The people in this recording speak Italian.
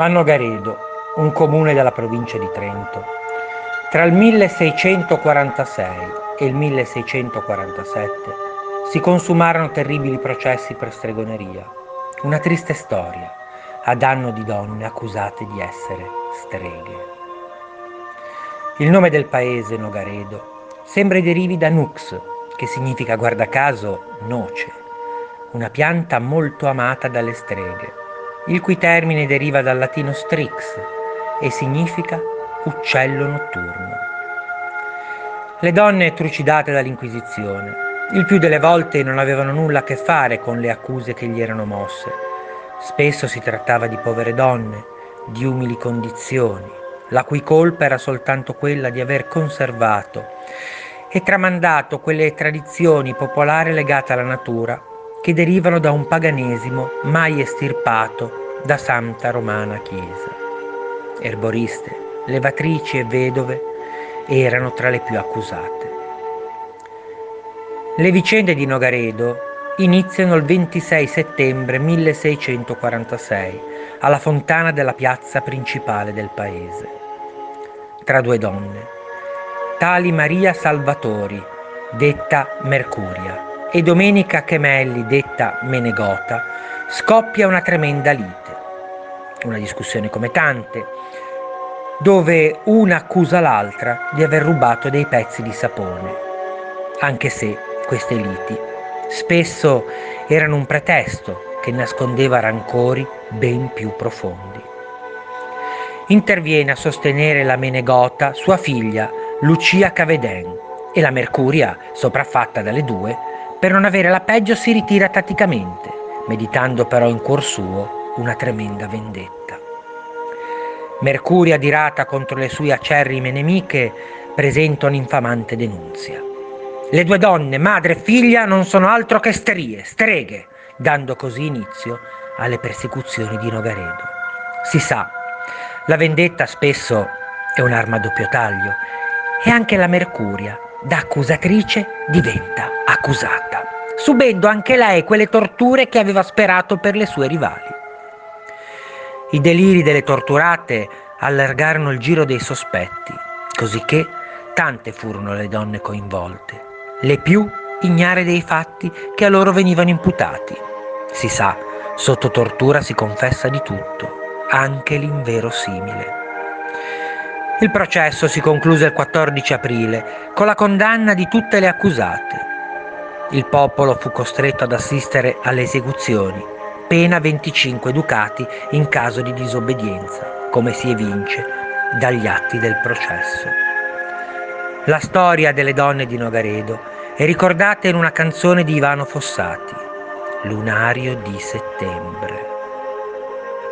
a Nogaredo, un comune della provincia di Trento. Tra il 1646 e il 1647 si consumarono terribili processi per stregoneria, una triste storia a danno di donne accusate di essere streghe. Il nome del paese Nogaredo sembra derivi da nux, che significa guarda caso noce, una pianta molto amata dalle streghe il cui termine deriva dal latino strix e significa uccello notturno. Le donne trucidate dall'Inquisizione, il più delle volte non avevano nulla a che fare con le accuse che gli erano mosse. Spesso si trattava di povere donne, di umili condizioni, la cui colpa era soltanto quella di aver conservato e tramandato quelle tradizioni popolari legate alla natura che derivano da un paganesimo mai estirpato da Santa Romana Chiesa. Erboriste, levatrici e vedove erano tra le più accusate. Le vicende di Nogaredo iniziano il 26 settembre 1646 alla fontana della piazza principale del paese, tra due donne, tali Maria Salvatori, detta Mercuria, e Domenica Chemelli, detta Menegota, scoppia una tremenda lite, una discussione come tante, dove una accusa l'altra di aver rubato dei pezzi di sapone, anche se queste liti spesso erano un pretesto che nascondeva rancori ben più profondi. Interviene a sostenere la Menegota sua figlia Lucia Caveden e la Mercuria, sopraffatta dalle due, per non avere la peggio si ritira tatticamente, meditando però in cuor suo una tremenda vendetta. Mercuria, adirata contro le sue acerrime nemiche, presenta un'infamante denunzia. Le due donne, madre e figlia, non sono altro che sterie, streghe, dando così inizio alle persecuzioni di Nogaredo. Si sa, la vendetta spesso è un'arma a doppio taglio e anche la Mercuria da accusatrice diventa accusata, subendo anche lei quelle torture che aveva sperato per le sue rivali. I deliri delle torturate allargarono il giro dei sospetti, cosicché tante furono le donne coinvolte, le più ignare dei fatti che a loro venivano imputati. Si sa, sotto tortura si confessa di tutto, anche l'inverosimile. Il processo si concluse il 14 aprile con la condanna di tutte le accusate. Il popolo fu costretto ad assistere alle esecuzioni, pena 25 ducati in caso di disobbedienza, come si evince dagli atti del processo. La storia delle donne di Nogaredo è ricordata in una canzone di Ivano Fossati, Lunario di settembre.